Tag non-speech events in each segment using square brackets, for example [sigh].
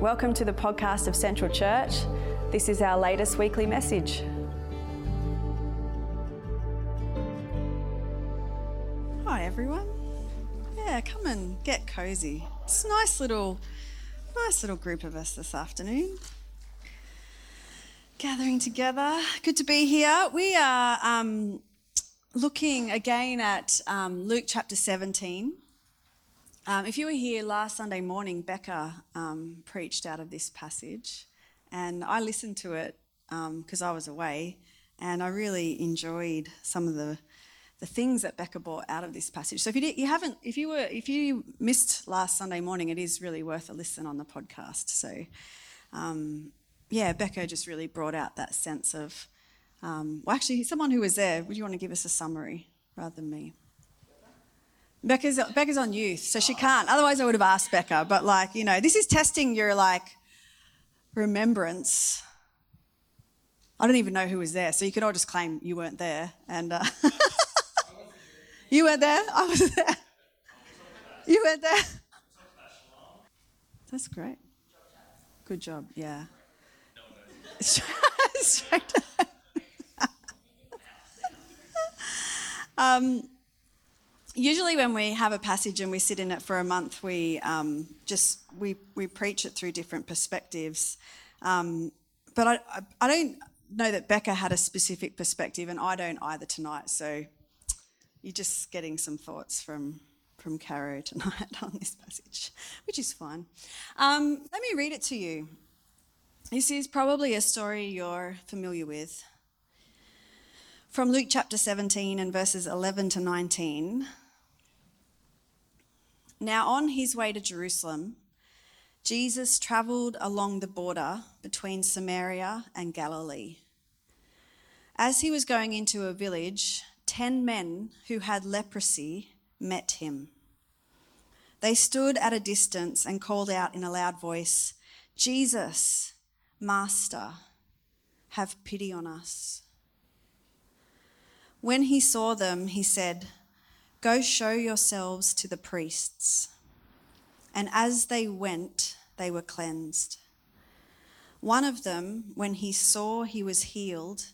Welcome to the podcast of Central Church. This is our latest weekly message. Hi everyone. Yeah, come and get cozy. It's a nice little nice little group of us this afternoon. Gathering together. Good to be here. We are um, looking again at um, Luke chapter 17. Um, if you were here last Sunday morning, Becca um, preached out of this passage, and I listened to it because um, I was away, and I really enjoyed some of the the things that Becca brought out of this passage. So if you did, you haven't, if you were, if you missed last Sunday morning, it is really worth a listen on the podcast. So, um, yeah, Becca just really brought out that sense of, um, well, actually, someone who was there. Would you want to give us a summary rather than me? Becca's, Becca's on youth, so she can't. Otherwise, I would have asked Becca. But, like, you know, this is testing your, like, remembrance. I don't even know who was there, so you could all just claim you weren't there. And uh, [laughs] you weren't there, I was there. [laughs] You weren't there. That's great. Good job, yeah. [laughs] um, usually when we have a passage and we sit in it for a month, we um, just we we preach it through different perspectives. Um, but I, I don't know that Becca had a specific perspective, and I don't either tonight. So you're just getting some thoughts from from Caro [laughs] tonight on this passage, which is fine. Um, let me read it to you. This is probably a story you're familiar with. From Luke chapter 17 and verses 11 to 19. Now, on his way to Jerusalem, Jesus travelled along the border between Samaria and Galilee. As he was going into a village, ten men who had leprosy met him. They stood at a distance and called out in a loud voice, Jesus, Master, have pity on us. When he saw them, he said, Go show yourselves to the priests. And as they went, they were cleansed. One of them, when he saw he was healed,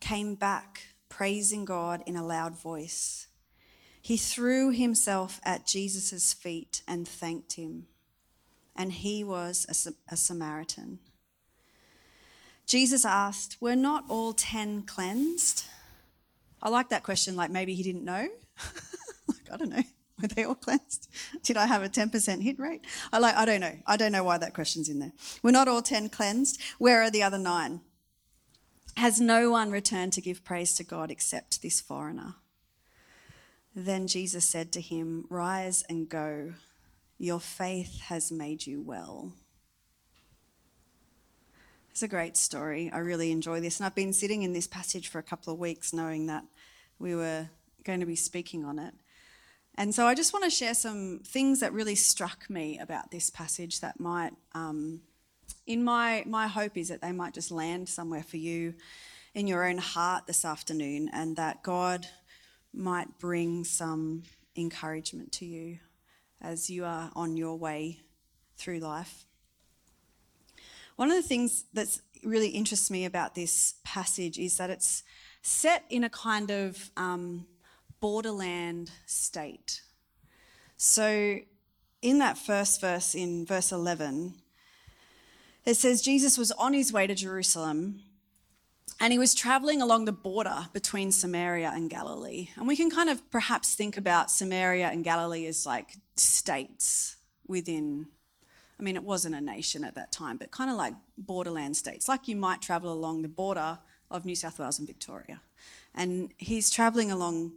came back, praising God in a loud voice. He threw himself at Jesus' feet and thanked him. And he was a, Samaritan. Jesus asked, Were not all ten cleansed? I like that question, like maybe he didn't know. [laughs] I don't know. [laughs] Were they all cleansed? Did I have a 10% hit rate? I like I don't know. I don't know why that question's in there. We're not all 10 cleansed. Where are the other 9? Has no one returned to give praise to God except this foreigner? Then Jesus said to him, Rise and go. Your faith has made you well. It's a great story. I really enjoy this. And I've been sitting in this passage for a couple of weeks knowing that we were going to be speaking on it. And so I just want to share some things that really struck me about this passage that might, um, in my, my hope is that they might just land somewhere for you in your own heart this afternoon and that God might bring some encouragement to you as you are on your way through life. One of the things that really interests me about this passage is that it's set in a kind of um, borderland state. So, in that first verse, in verse 11, it says Jesus was on his way to Jerusalem and he was traveling along the border between Samaria and Galilee. And we can kind of perhaps think about Samaria and Galilee as like states within, I mean, it wasn't a nation at that time, but kind of like borderland states, like you might travel along the border of New South Wales and Victoria. And he's traveling along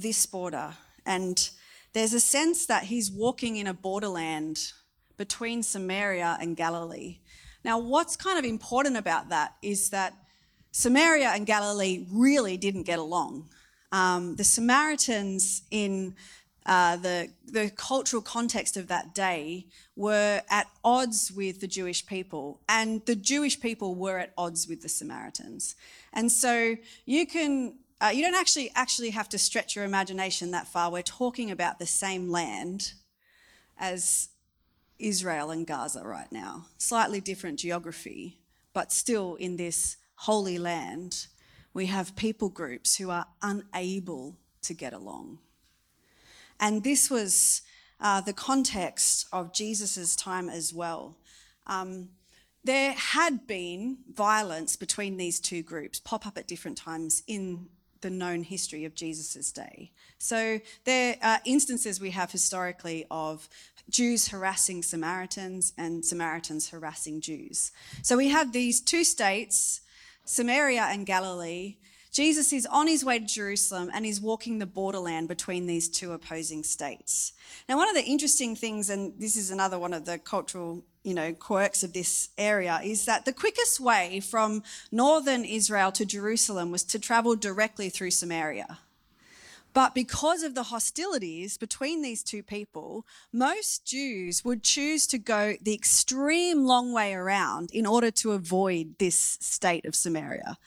this border. And there's a sense that he's walking in a borderland between Samaria and Galilee. Now, what's kind of important about that is that Samaria and Galilee really didn't get along. Um, the Samaritans, in uh, the, the cultural context of that day, were at odds with the Jewish people, and the Jewish people were at odds with the Samaritans. And so you can uh, you don't actually actually have to stretch your imagination that far. We're talking about the same land as Israel and Gaza right now. Slightly different geography, but still in this holy land, we have people groups who are unable to get along. And this was uh, the context of Jesus' time as well. Um, there had been violence between these two groups pop up at different times in the known history of Jesus' day. So there are instances we have historically of Jews harassing Samaritans and Samaritans harassing Jews. So we have these two states, Samaria and Galilee. Jesus is on his way to Jerusalem and he's walking the borderland between these two opposing states. Now, one of the interesting things, and this is another one of the cultural you know, quirks of this area is that the quickest way from northern Israel to Jerusalem was to travel directly through Samaria. But because of the hostilities between these two people, most Jews would choose to go the extreme long way around in order to avoid this state of Samaria.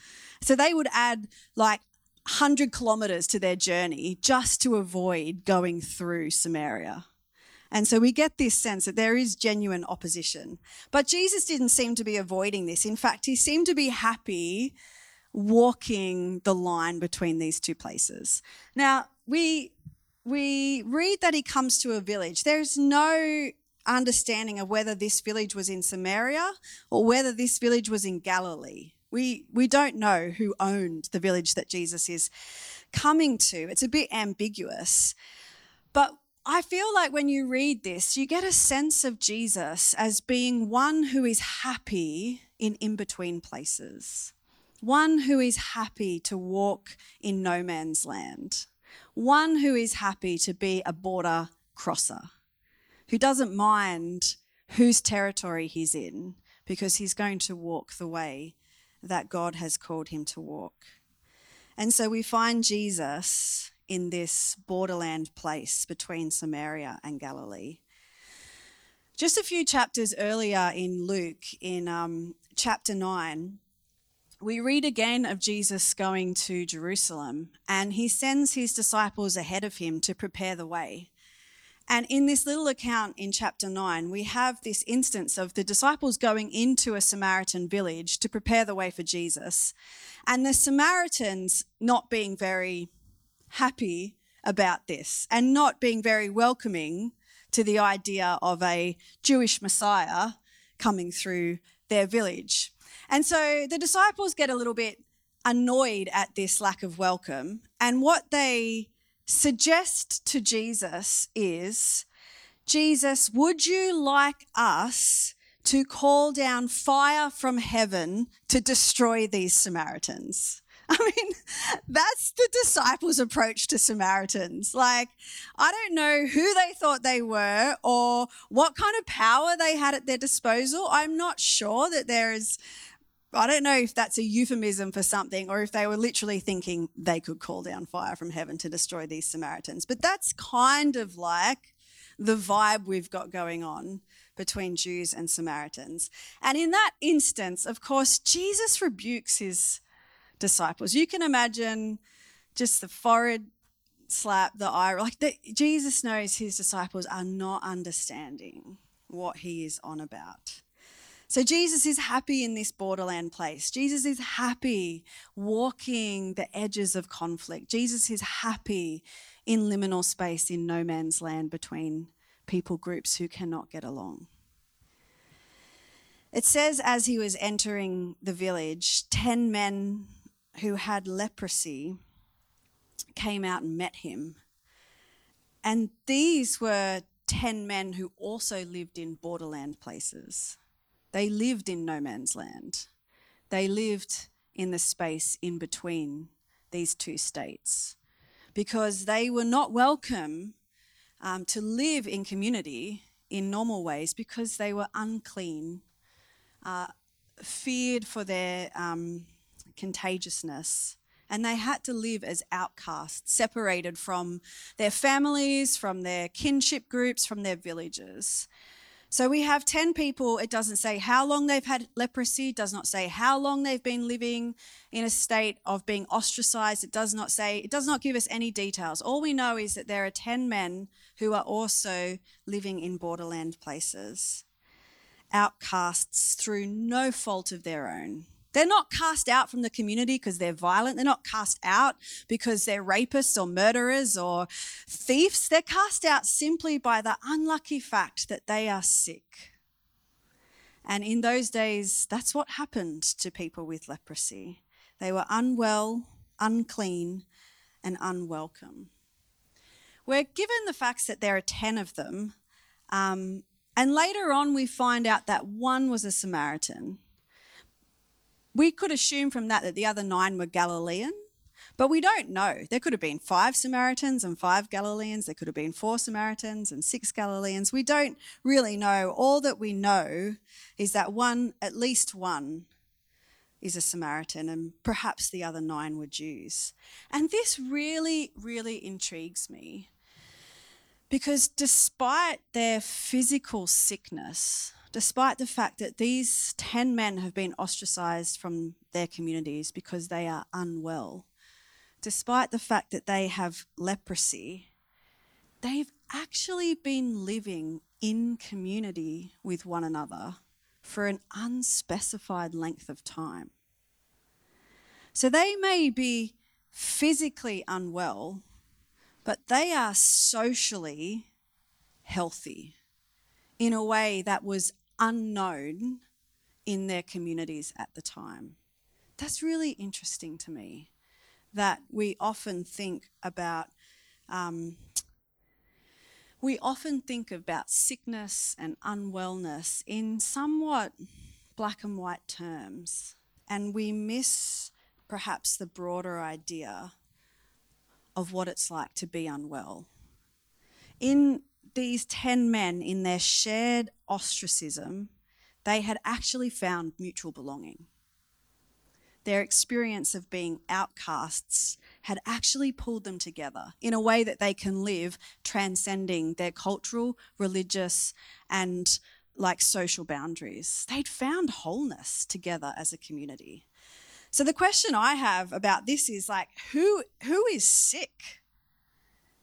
So they would add like 100 kilometers to their journey just to avoid going through Samaria. And so we get this sense that there is genuine opposition. But Jesus didn't seem to be avoiding this. In fact, he seemed to be happy walking the line between these two places. Now, we we read that he comes to a village. There's no understanding of whether this village was in Samaria or whether this village was in Galilee. We we don't know who owned the village that Jesus is coming to. It's a bit ambiguous. But I feel like when you read this, you get a sense of Jesus as being one who is happy in in between places, one who is happy to walk in no man's land, one who is happy to be a border crosser, who doesn't mind whose territory he's in because he's going to walk the way that God has called him to walk. And so we find Jesus in this borderland place between Samaria and Galilee. Just a few chapters earlier in Luke, in um, chapter 9, we read again of Jesus going to Jerusalem, and he sends his disciples ahead of him to prepare the way. And in this little account in chapter 9, we have this instance of the disciples going into a Samaritan village to prepare the way for Jesus. And the Samaritans not being very happy about this and not being very welcoming to the idea of a Jewish Messiah coming through their village. And so the disciples get a little bit annoyed at this lack of welcome. And what they suggest to Jesus is Jesus, would you like us to call down fire from heaven to destroy these Samaritans? [laughs] I mean, that's the disciples' approach to Samaritans. Like, I don't know who they thought they were or what kind of power they had at their disposal. I'm not sure that there is, I don't know if that's a euphemism for something or if they were literally thinking they could call down fire from heaven to destroy these Samaritans. But that's kind of like the vibe we've got going on between Jews and Samaritans. And in that instance, of course, Jesus rebukes his disciples. You can imagine just the forehead slap, the eye, like the, Jesus knows his disciples are not understanding what he is on about. So Jesus is happy in this borderland place. Jesus is happy walking the edges of conflict. Jesus is happy in liminal space in no man's land between people groups who cannot get along. It says as he was entering the village, 10 men who had leprosy came out and met him. And these were 10 men who also lived in borderland places. They lived in no man's land. They lived in the space in between these two states because they were not welcome um, to live in community in normal ways because they were unclean, uh, feared for their. Um, contagiousness. And they had to live as outcasts, separated from their families, from their kinship groups, from their villages. So we have 10 people. It doesn't say how long they've had leprosy, does not say how long they've been living in a state of being ostracized. It does not say, it does not give us any details. All we know is that there are 10 men who are also living in borderland places, outcasts through no fault of their own. They're not cast out from the community because they're violent. They're not cast out because they're rapists or murderers or thieves. They're cast out simply by the unlucky fact that they are sick. And in those days, that's what happened to people with leprosy. They were unwell, unclean, and unwelcome. We're given the facts that there are 10 of them. Um, and later on, we find out that one was a Samaritan we could assume from that that the other nine were Galilean, but we don't know. There could have been five Samaritans and five Galileans. There could have been four Samaritans and six Galileans. We don't really know. All that we know is that one, at least one, is a Samaritan, and perhaps the other nine were Jews. And this really, really intrigues me because despite their physical sickness, despite the fact that these 10 men have been ostracized from their communities because they are unwell, despite the fact that they have leprosy, they've actually been living in community with one another for an unspecified length of time. So they may be physically unwell, but they are socially healthy in a way that was unknown in their communities at the time. That's really interesting to me that we often think about. Um, we often think about sickness and unwellness in somewhat black and white terms, and we miss perhaps the broader idea of what it's like to be unwell. In these 10 men, in their shared ostracism, they had actually found mutual belonging. Their experience of being outcasts had actually pulled them together in a way that they can live transcending their cultural, religious, and like social boundaries. They'd found wholeness together as a community. So the question I have about this is like who who is sick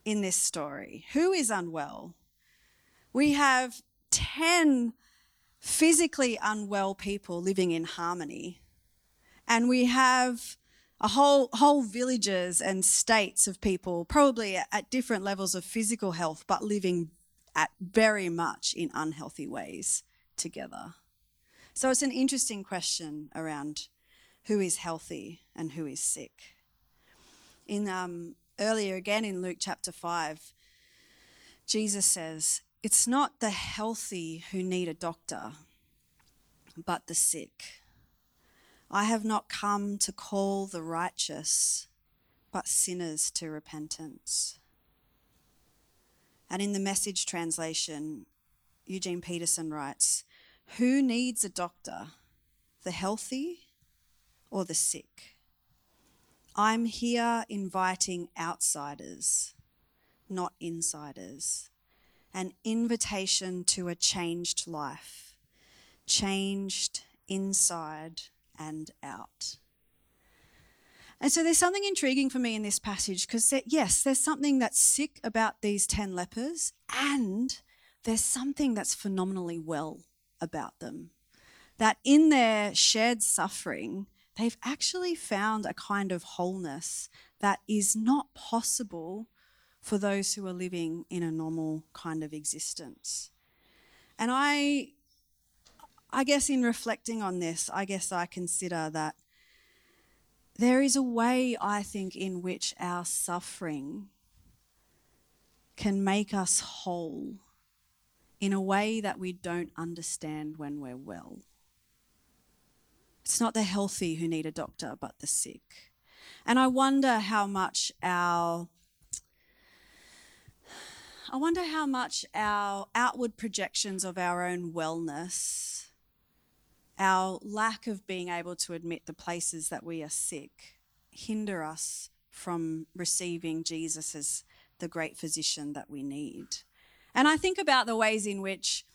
in this story? Who is unwell? We have 10 physically unwell people living in harmony. And we have a whole whole villages and states of people probably at different levels of physical health but living at very much in unhealthy ways together. So it's an interesting question around who is healthy and who is sick. In um, earlier again in Luke chapter five, Jesus says, "It's not the healthy who need a doctor, but the sick. I have not come to call the righteous, but sinners to repentance." And in the message translation, Eugene Peterson writes, Who needs a doctor, the healthy or the sick. I'm here inviting outsiders, not insiders. An invitation to a changed life, changed inside and out. And so there's something intriguing for me in this passage because, yes, there's something that's sick about these 10 lepers, and there's something that's phenomenally well about them. That in their shared suffering, they've actually found a kind of wholeness that is not possible for those who are living in a normal kind of existence. And I I guess in reflecting on this, I guess I consider that there is a way I think in which our suffering can make us whole in a way that we don't understand when we're well. It's not the healthy who need a doctor, but the sick. And I wonder how much our I wonder how much our outward projections of our own wellness, our lack of being able to admit the places that we are sick, hinder us from receiving Jesus as the great physician that we need. And I think about the ways in which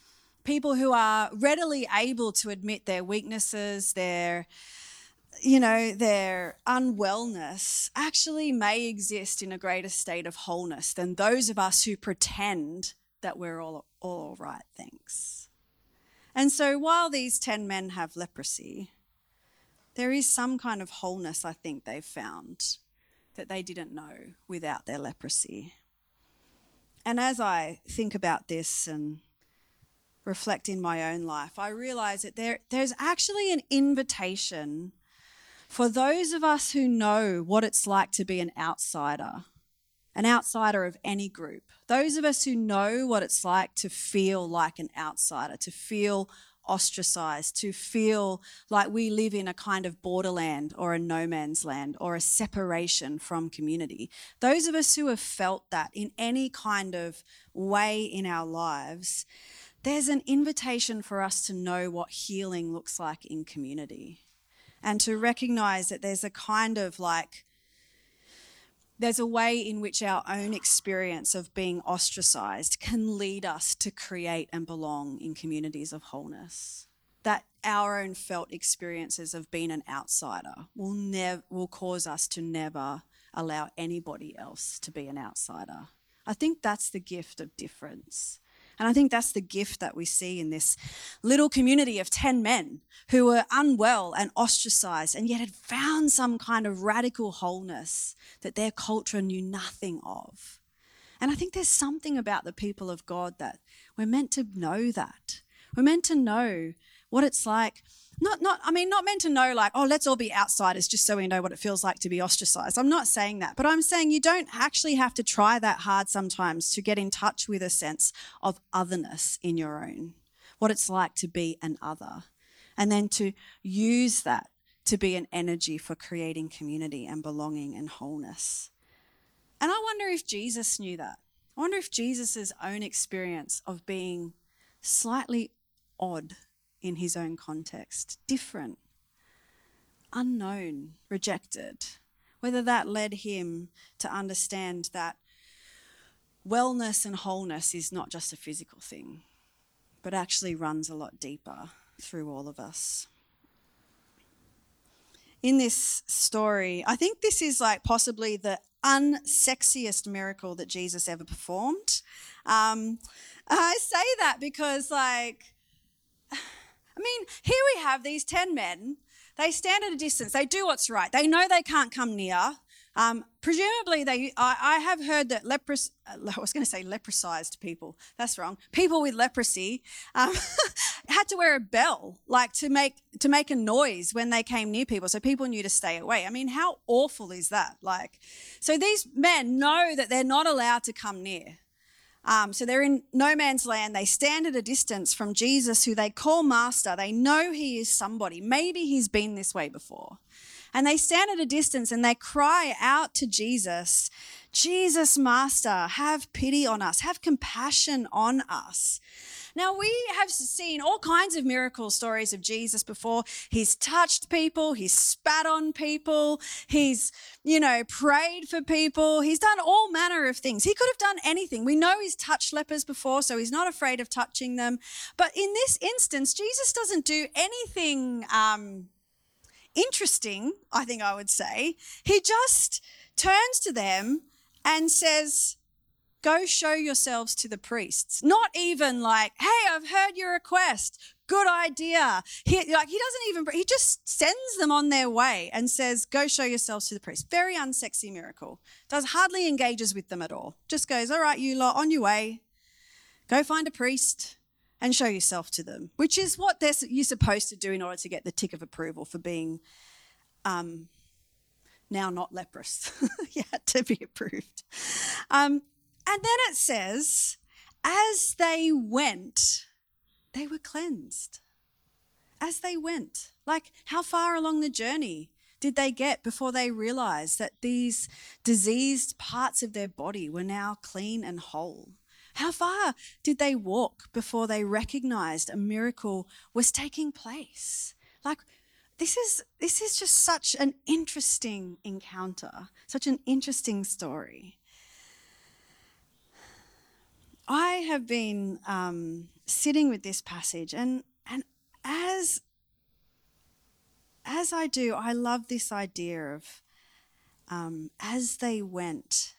people who are readily able to admit their weaknesses, their you know, their unwellness actually may exist in a greater state of wholeness than those of us who pretend that we're all, all right, thanks. And so while these 10 men have leprosy, there is some kind of wholeness I think they've found that they didn't know without their leprosy. And as I think about this and reflect in my own life, I realize that there, there's actually an invitation for those of us who know what it's like to be an outsider, an outsider of any group, those of us who know what it's like to feel like an outsider, to feel ostracized, to feel like we live in a kind of borderland or a no man's land or a separation from community. Those of us who have felt that in any kind of way in our lives, there's an invitation for us to know what healing looks like in community and to recognize that there's a kind of like, there's a way in which our own experience of being ostracized can lead us to create and belong in communities of wholeness. That our own felt experiences of being an outsider will never will cause us to never allow anybody else to be an outsider. I think that's the gift of difference. And I think that's the gift that we see in this little community of 10 men who were unwell and ostracized and yet had found some kind of radical wholeness that their culture knew nothing of. And I think there's something about the people of God that we're meant to know that. We're meant to know what it's like not not i mean not meant to know like oh let's all be outsiders just so we know what it feels like to be ostracized. I'm not saying that but i'm saying you don't actually have to try that hard sometimes to get in touch with a sense of otherness in your own what it's like to be an other and then to use that to be an energy for creating community and belonging and wholeness. And i wonder if jesus knew that. I wonder if jesus' own experience of being slightly odd in his own context, different, unknown, rejected. Whether that led him to understand that wellness and wholeness is not just a physical thing, but actually runs a lot deeper through all of us. In this story, I think this is like possibly the unsexiest miracle that Jesus ever performed. Um, I say that because, like, I mean, here we have these 10 men. They stand at a distance. They do what's right. They know they can't come near. Um, presumably, they. I, I, have heard that lepros. I was going to say leprosized people. That's wrong. People with leprosy um, [laughs] had to wear a bell, like to make to make a noise when they came near people, so people knew to stay away. I mean, how awful is that? Like, so these men know that they're not allowed to come near. Um, so they're in no man's land. They stand at a distance from Jesus, who they call master. They know he is somebody. Maybe he's been this way before. And they stand at a distance and they cry out to Jesus, Jesus, Master, have pity on us, have compassion on us. Now, we have seen all kinds of miracle stories of Jesus before. He's touched people, he's spat on people, he's, you know, prayed for people, he's done all manner of things. He could have done anything. We know he's touched lepers before, so he's not afraid of touching them. But in this instance, Jesus doesn't do anything um, interesting, I think I would say. He just turns to them and says, Go show yourselves to the priests. Not even like, hey, I've heard your request. Good idea. He, like, he doesn't even, he just sends them on their way and says, go show yourselves to the priest. Very unsexy miracle. Does hardly engages with them at all. Just goes, all right, you lot, on your way. Go find a priest and show yourself to them, which is what you're supposed to do in order to get the tick of approval for being um, now not leprous. [laughs] had to be approved. Um, and then it says, as they went, they were cleansed. As they went. Like, how far along the journey did they get before they realized that these diseased parts of their body were now clean and whole? How far did they walk before they recognized a miracle was taking place? Like, this is, this is just such an interesting encounter, such an interesting story. I have been um, sitting with this passage and and as as I do, I love this idea of um, as they went,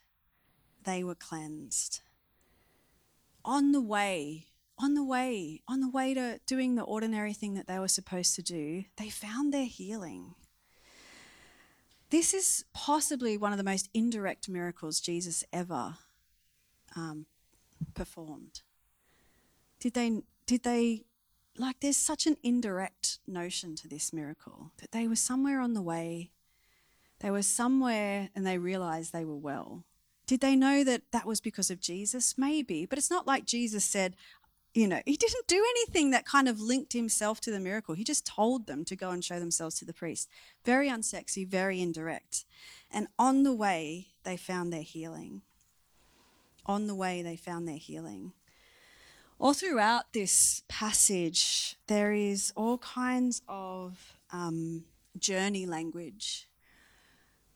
they were cleansed. On the way, on the way, on the way to doing the ordinary thing that they were supposed to do, they found their healing. This is possibly one of the most indirect miracles Jesus ever um, performed. Did they, did they, like, there's such an indirect notion to this miracle that they were somewhere on the way, they were somewhere and they realized they were well. Did they know that that was because of Jesus? Maybe, but it's not like Jesus said, you know, he didn't do anything that kind of linked himself to the miracle. He just told them to go and show themselves to the priest. Very unsexy, very indirect. And on the way, they found their healing. On the way, they found their healing. All throughout this passage, there is all kinds of um, journey language.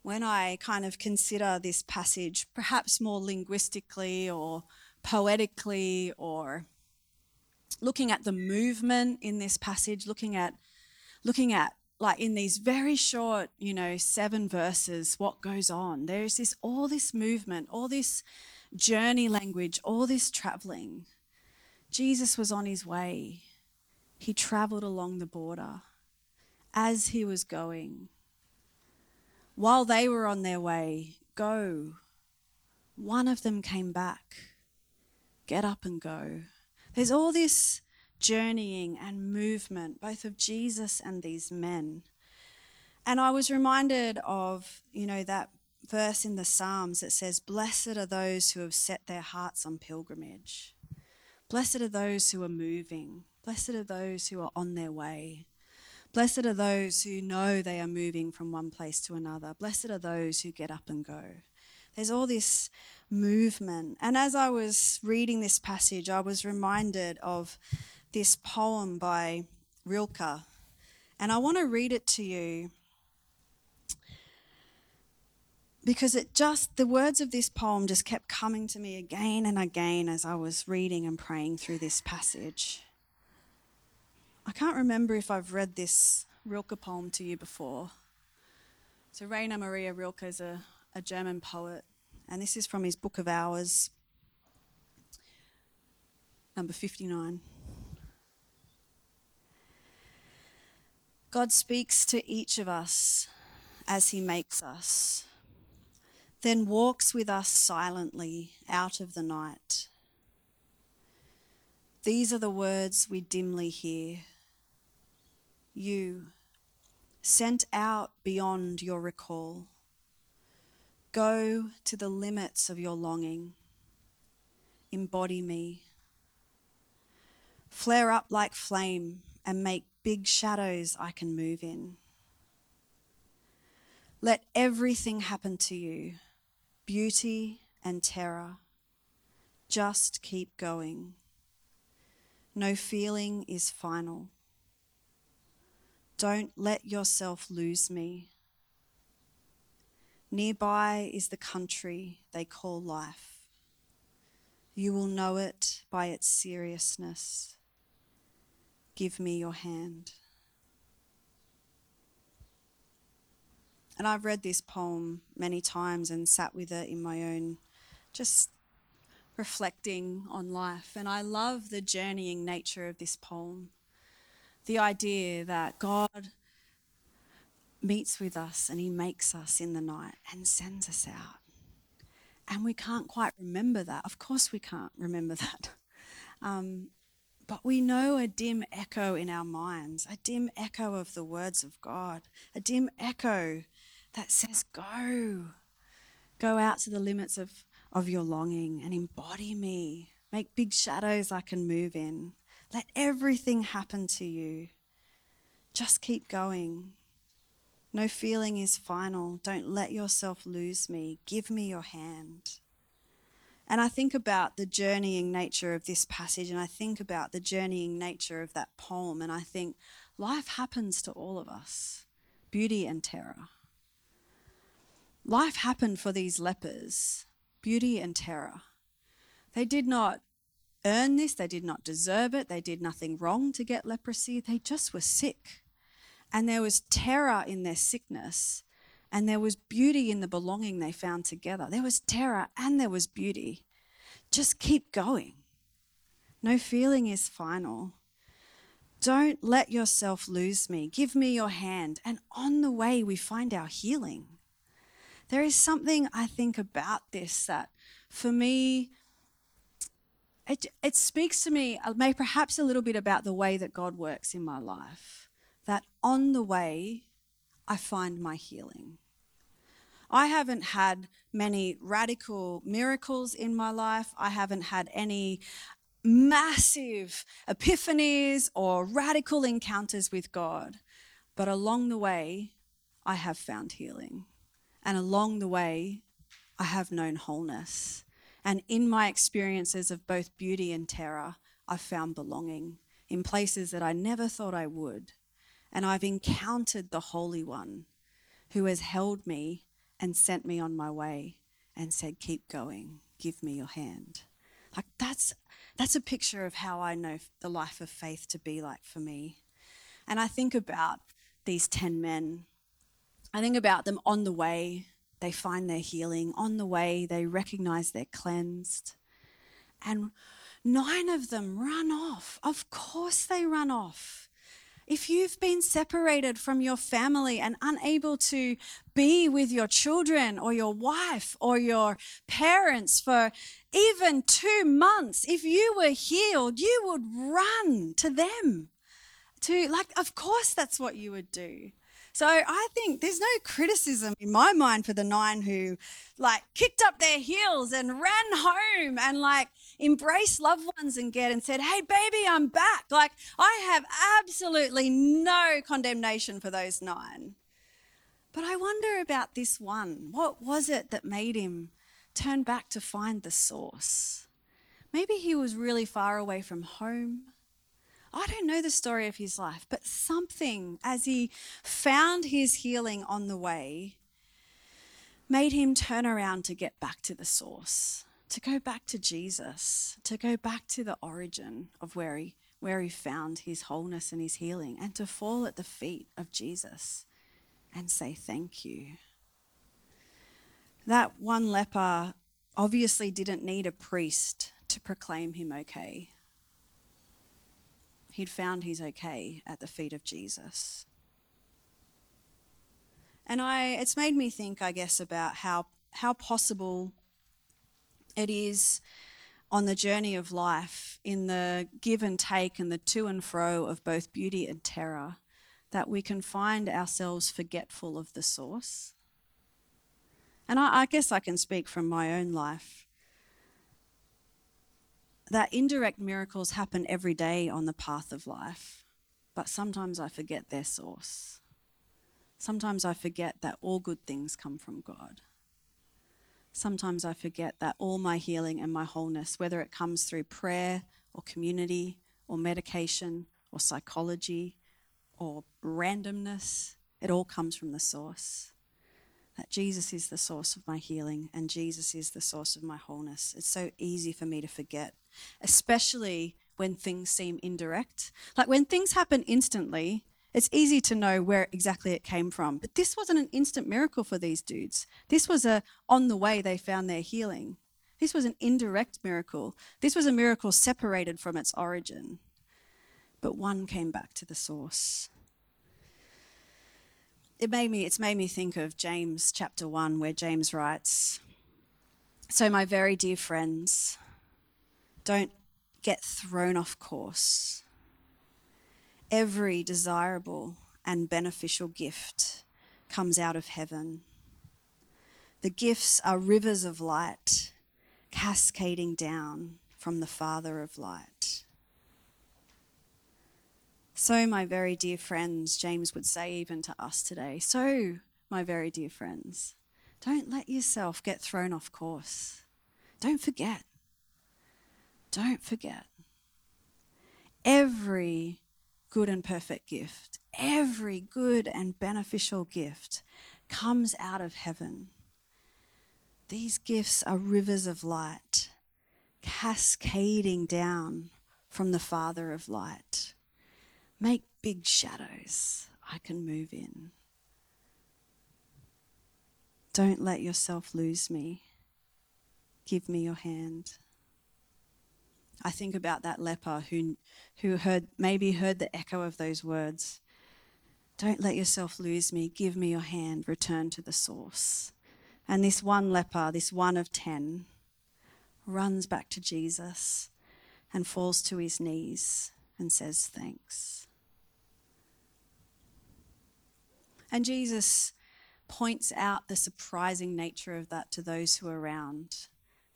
When I kind of consider this passage, perhaps more linguistically or poetically or looking at the movement in this passage, looking at looking at like in these very short, you know, seven verses, what goes on. There's this all this movement, all this journey language, all this traveling. Jesus was on his way. He traveled along the border as he was going. While they were on their way, go. One of them came back. Get up and go. There's all this journeying and movement, both of Jesus and these men. And I was reminded of, you know, that verse in the Psalms that says, Blessed are those who have set their hearts on pilgrimage. Blessed are those who are moving. Blessed are those who are on their way. Blessed are those who know they are moving from one place to another. Blessed are those who get up and go. There's all this movement. And as I was reading this passage, I was reminded of this poem by Rilke. And I want to read it to you because it just, the words of this poem just kept coming to me again and again as I was reading and praying through this passage. I can't remember if I've read this Rilke poem to you before. So, Rainer Maria Rilke is a, a German poet and this is from his Book of Hours, number 59. God speaks to each of us as he makes us, then walks with us silently out of the night. These are the words we dimly hear. You, sent out beyond your recall Go to the limits of your longing. Embody me. Flare up like flame and make big shadows I can move in. Let everything happen to you beauty and terror. Just keep going. No feeling is final. Don't let yourself lose me. Nearby is the country they call life. You will know it by its seriousness. Give me your hand. And I've read this poem many times and sat with it in my own, just reflecting on life. And I love the journeying nature of this poem. The idea that God meets with us and he makes us in the night and sends us out. And we can't quite remember that. Of course, we can't remember [laughs] that. Um, but we know a dim echo in our minds, a dim echo of the words of God, a dim echo that says, Go, go out to the limits of, of your longing and embody me. Make big shadows I can move in. Let everything happen to you. Just keep going. No feeling is final. Don't let yourself lose me. Give me your hand. And I think about the journeying nature of this passage, and I think about the journeying nature of that poem, and I think life happens to all of us beauty and terror. Life happened for these lepers beauty and terror. They did not earn this, they did not deserve it, they did nothing wrong to get leprosy, they just were sick. And there was terror in their sickness, and there was beauty in the belonging they found together. There was terror and there was beauty. Just keep going. No feeling is final. Don't let yourself lose me. Give me your hand. And on the way, we find our healing. There is something I think about this that for me, it, it speaks to me, uh, may perhaps a little bit about the way that God works in my life. That on the way, I find my healing. I haven't had many radical miracles in my life. I haven't had any massive epiphanies or radical encounters with God. But along the way, I have found healing. And along the way, I have known wholeness. And in my experiences of both beauty and terror, I've found belonging in places that I never thought I would. And I've encountered the Holy One who has held me and sent me on my way and said, Keep going, give me your hand. Like that's that's a picture of how I know the life of faith to be like for me. And I think about these 10 men. I think about them on the way they find their healing. On the way, they recognize they're cleansed. And nine of them run off. Of course, they run off. If you've been separated from your family and unable to be with your children or your wife or your parents for even two months, if you were healed, you would run to them. To, like, of course, that's what you would do. So I think there's no criticism in my mind for the nine who like kicked up their heels and ran home and like embraced loved ones and get and said, Hey, baby, I'm back. Like I have absolutely no condemnation for those nine. But I wonder about this one. What was it that made him turn back to find the source? Maybe he was really far away from home. I don't know the story of his life, but something as he found his healing on the way made him turn around to get back to the source, to go back to Jesus, to go back to the origin of where he, where he found his wholeness and his healing, and to fall at the feet of Jesus and say thank you. That one leper obviously didn't need a priest to proclaim him okay. He'd found he's okay at the feet of Jesus. And I, it's made me think, I guess, about how, how possible it is on the journey of life, in the give and take and the to and fro of both beauty and terror, that we can find ourselves forgetful of the source. And I, I guess I can speak from my own life that indirect miracles happen every day on the path of life, but sometimes I forget their source. Sometimes I forget that all good things come from God. Sometimes I forget that all my healing and my wholeness, whether it comes through prayer or community or medication or psychology or randomness, it all comes from the source that Jesus is the source of my healing and Jesus is the source of my wholeness. It's so easy for me to forget, especially when things seem indirect. Like when things happen instantly, it's easy to know where exactly it came from. But this wasn't an instant miracle for these dudes. This was a on the way they found their healing. This was an indirect miracle. This was a miracle separated from its origin. But one came back to the source it made me it's made me think of James chapter 1 where James writes so my very dear friends don't get thrown off course every desirable and beneficial gift comes out of heaven the gifts are rivers of light cascading down from the father of light so, my very dear friends, James would say even to us today, so, my very dear friends, don't let yourself get thrown off course. Don't forget. Don't forget. Every good and perfect gift, every good and beneficial gift comes out of heaven. These gifts are rivers of light cascading down from the Father of light. Make big shadows I can move in. Don't let yourself lose me. Give me your hand. I think about that leper who, who heard, maybe heard the echo of those words. Don't let yourself lose me. Give me your hand. Return to the source. And this one leper, this one of ten, runs back to Jesus and falls to his knees and says, Thanks. And Jesus points out the surprising nature of that to those who are around.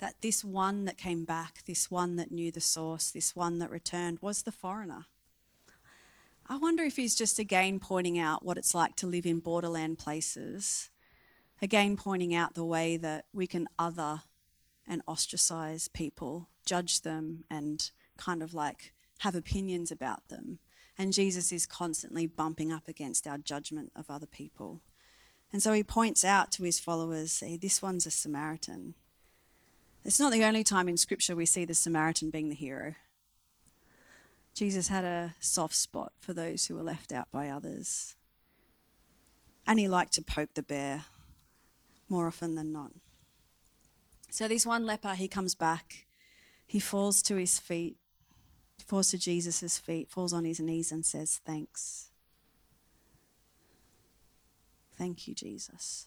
That this one that came back, this one that knew the source, this one that returned was the foreigner. I wonder if he's just again pointing out what it's like to live in borderland places, again pointing out the way that we can other and ostracize people, judge them, and kind of like have opinions about them. And Jesus is constantly bumping up against our judgment of other people. And so he points out to his followers, hey, this one's a Samaritan. It's not the only time in Scripture we see the Samaritan being the hero. Jesus had a soft spot for those who were left out by others. And he liked to poke the bear more often than not. So, this one leper, he comes back, he falls to his feet, falls to Jesus' feet, falls on his knees, and says, Thanks. Thank you, Jesus.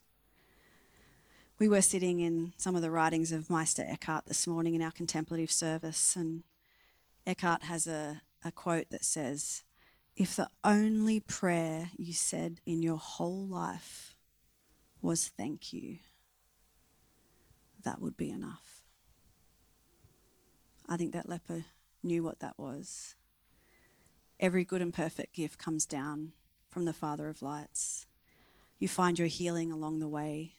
We were sitting in some of the writings of Meister Eckhart this morning in our contemplative service, and Eckhart has a, a quote that says, If the only prayer you said in your whole life was thank you, that would be enough. I think that leper knew what that was. Every good and perfect gift comes down from the Father of lights you find your healing along the way.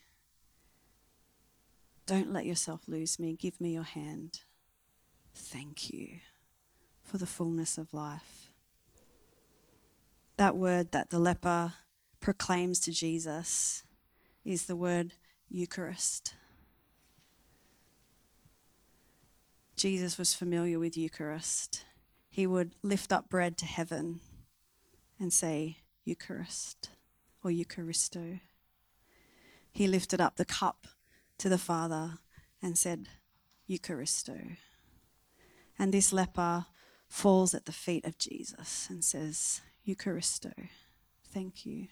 Don't let yourself lose me. Give me your hand. Thank you for the fullness of life. That word that the leper proclaims to Jesus is the word Eucharist. Jesus was familiar with Eucharist. He would lift up bread to heaven and say, Eucharist or Eucharisto. He lifted up the cup to the Father and said, Eucharisto. And this leper falls at the feet of Jesus and says, Eucharisto, thank you.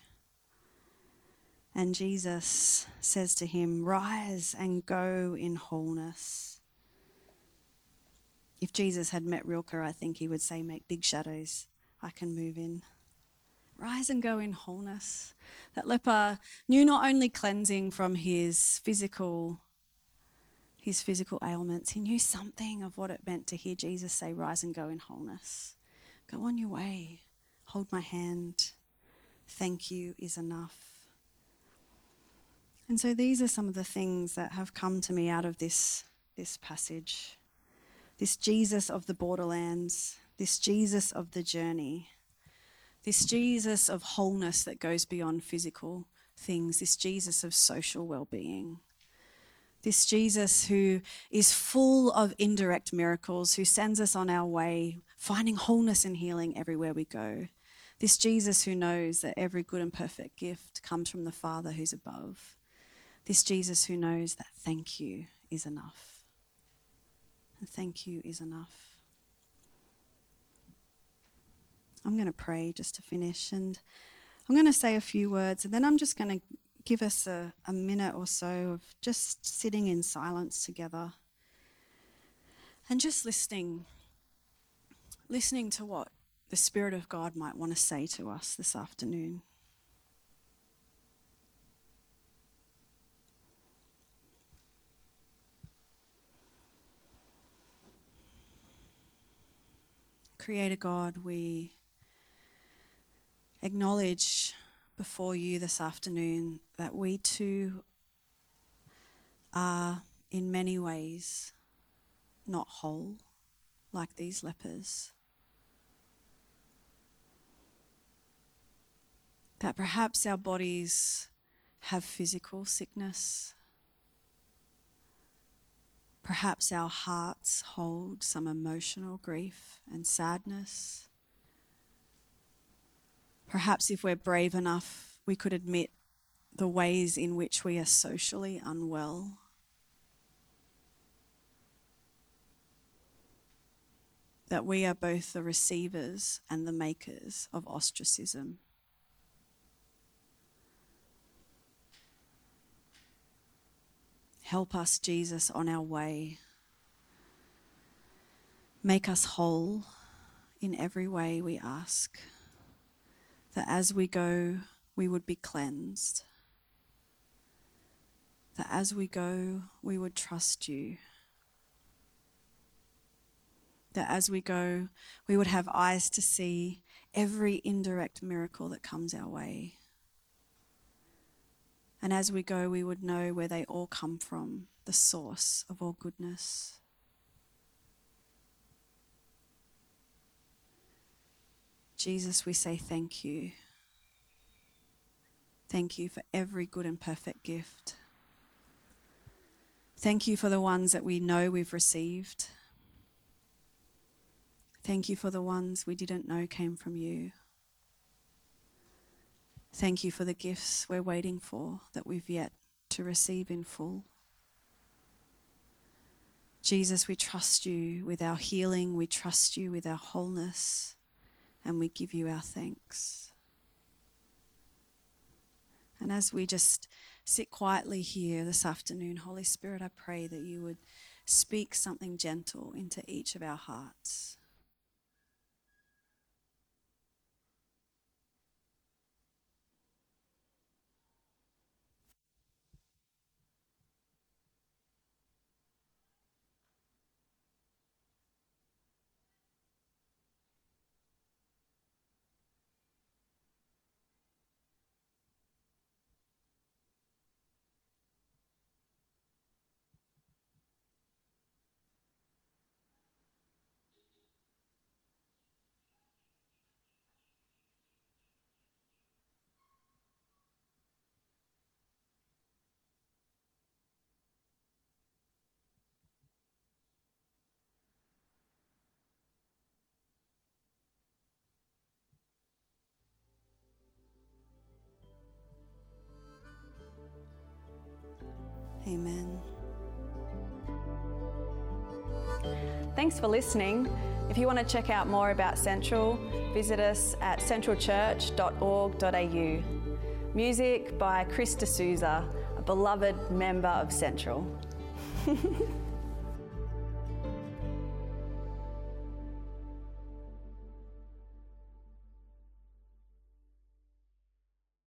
And Jesus says to him, Rise and go in wholeness. If Jesus had met Rilke, I think he would say, Make big shadows I can move in. Rise and go in wholeness. That leper knew not only cleansing from his physical his physical ailments, he knew something of what it meant to hear Jesus say, Rise and go in wholeness. Go on your way. Hold my hand. Thank you is enough. And so these are some of the things that have come to me out of this, this passage. This Jesus of the borderlands, this Jesus of the journey. This Jesus of wholeness that goes beyond physical things, this Jesus of social well being. This Jesus who is full of indirect miracles, who sends us on our way, finding wholeness and healing everywhere we go. This Jesus who knows that every good and perfect gift comes from the Father who's above. This Jesus who knows that thank you is enough. And thank you is enough. I'm going to pray just to finish and I'm going to say a few words and then I'm just going to give us a, a minute or so of just sitting in silence together and just listening, listening to what the Spirit of God might want to say to us this afternoon. Creator God, we acknowledge before you this afternoon that we too are in many ways not whole like these lepers. That perhaps our bodies have physical sickness. Perhaps our hearts hold some emotional grief and sadness. Perhaps if we're brave enough, we could admit the ways in which we are socially unwell. That we are both the receivers and the makers of ostracism. Help us, Jesus, on our way. Make us whole in every way, we ask. That as we go, we would be cleansed. That as we go, we would trust you. That as we go, we would have eyes to see every indirect miracle that comes our way. And as we go, we would know where they all come from, the source of all goodness. Jesus, we say thank you. Thank you for every good and perfect gift. Thank you for the ones that we know we've received. Thank you for the ones we didn't know came from you. Thank you for the gifts we're waiting for that we've yet to receive in full. Jesus, we trust you with our healing, we trust you with our wholeness, and we give you our thanks. And as we just sit quietly here this afternoon, Holy Spirit, I pray that you would speak something gentle into each of our hearts. Amen. Thanks for listening. If you want to check out more about Central, visit us at centralchurch.org.au. Music by Chris D'Souza, a beloved member of Central. [laughs]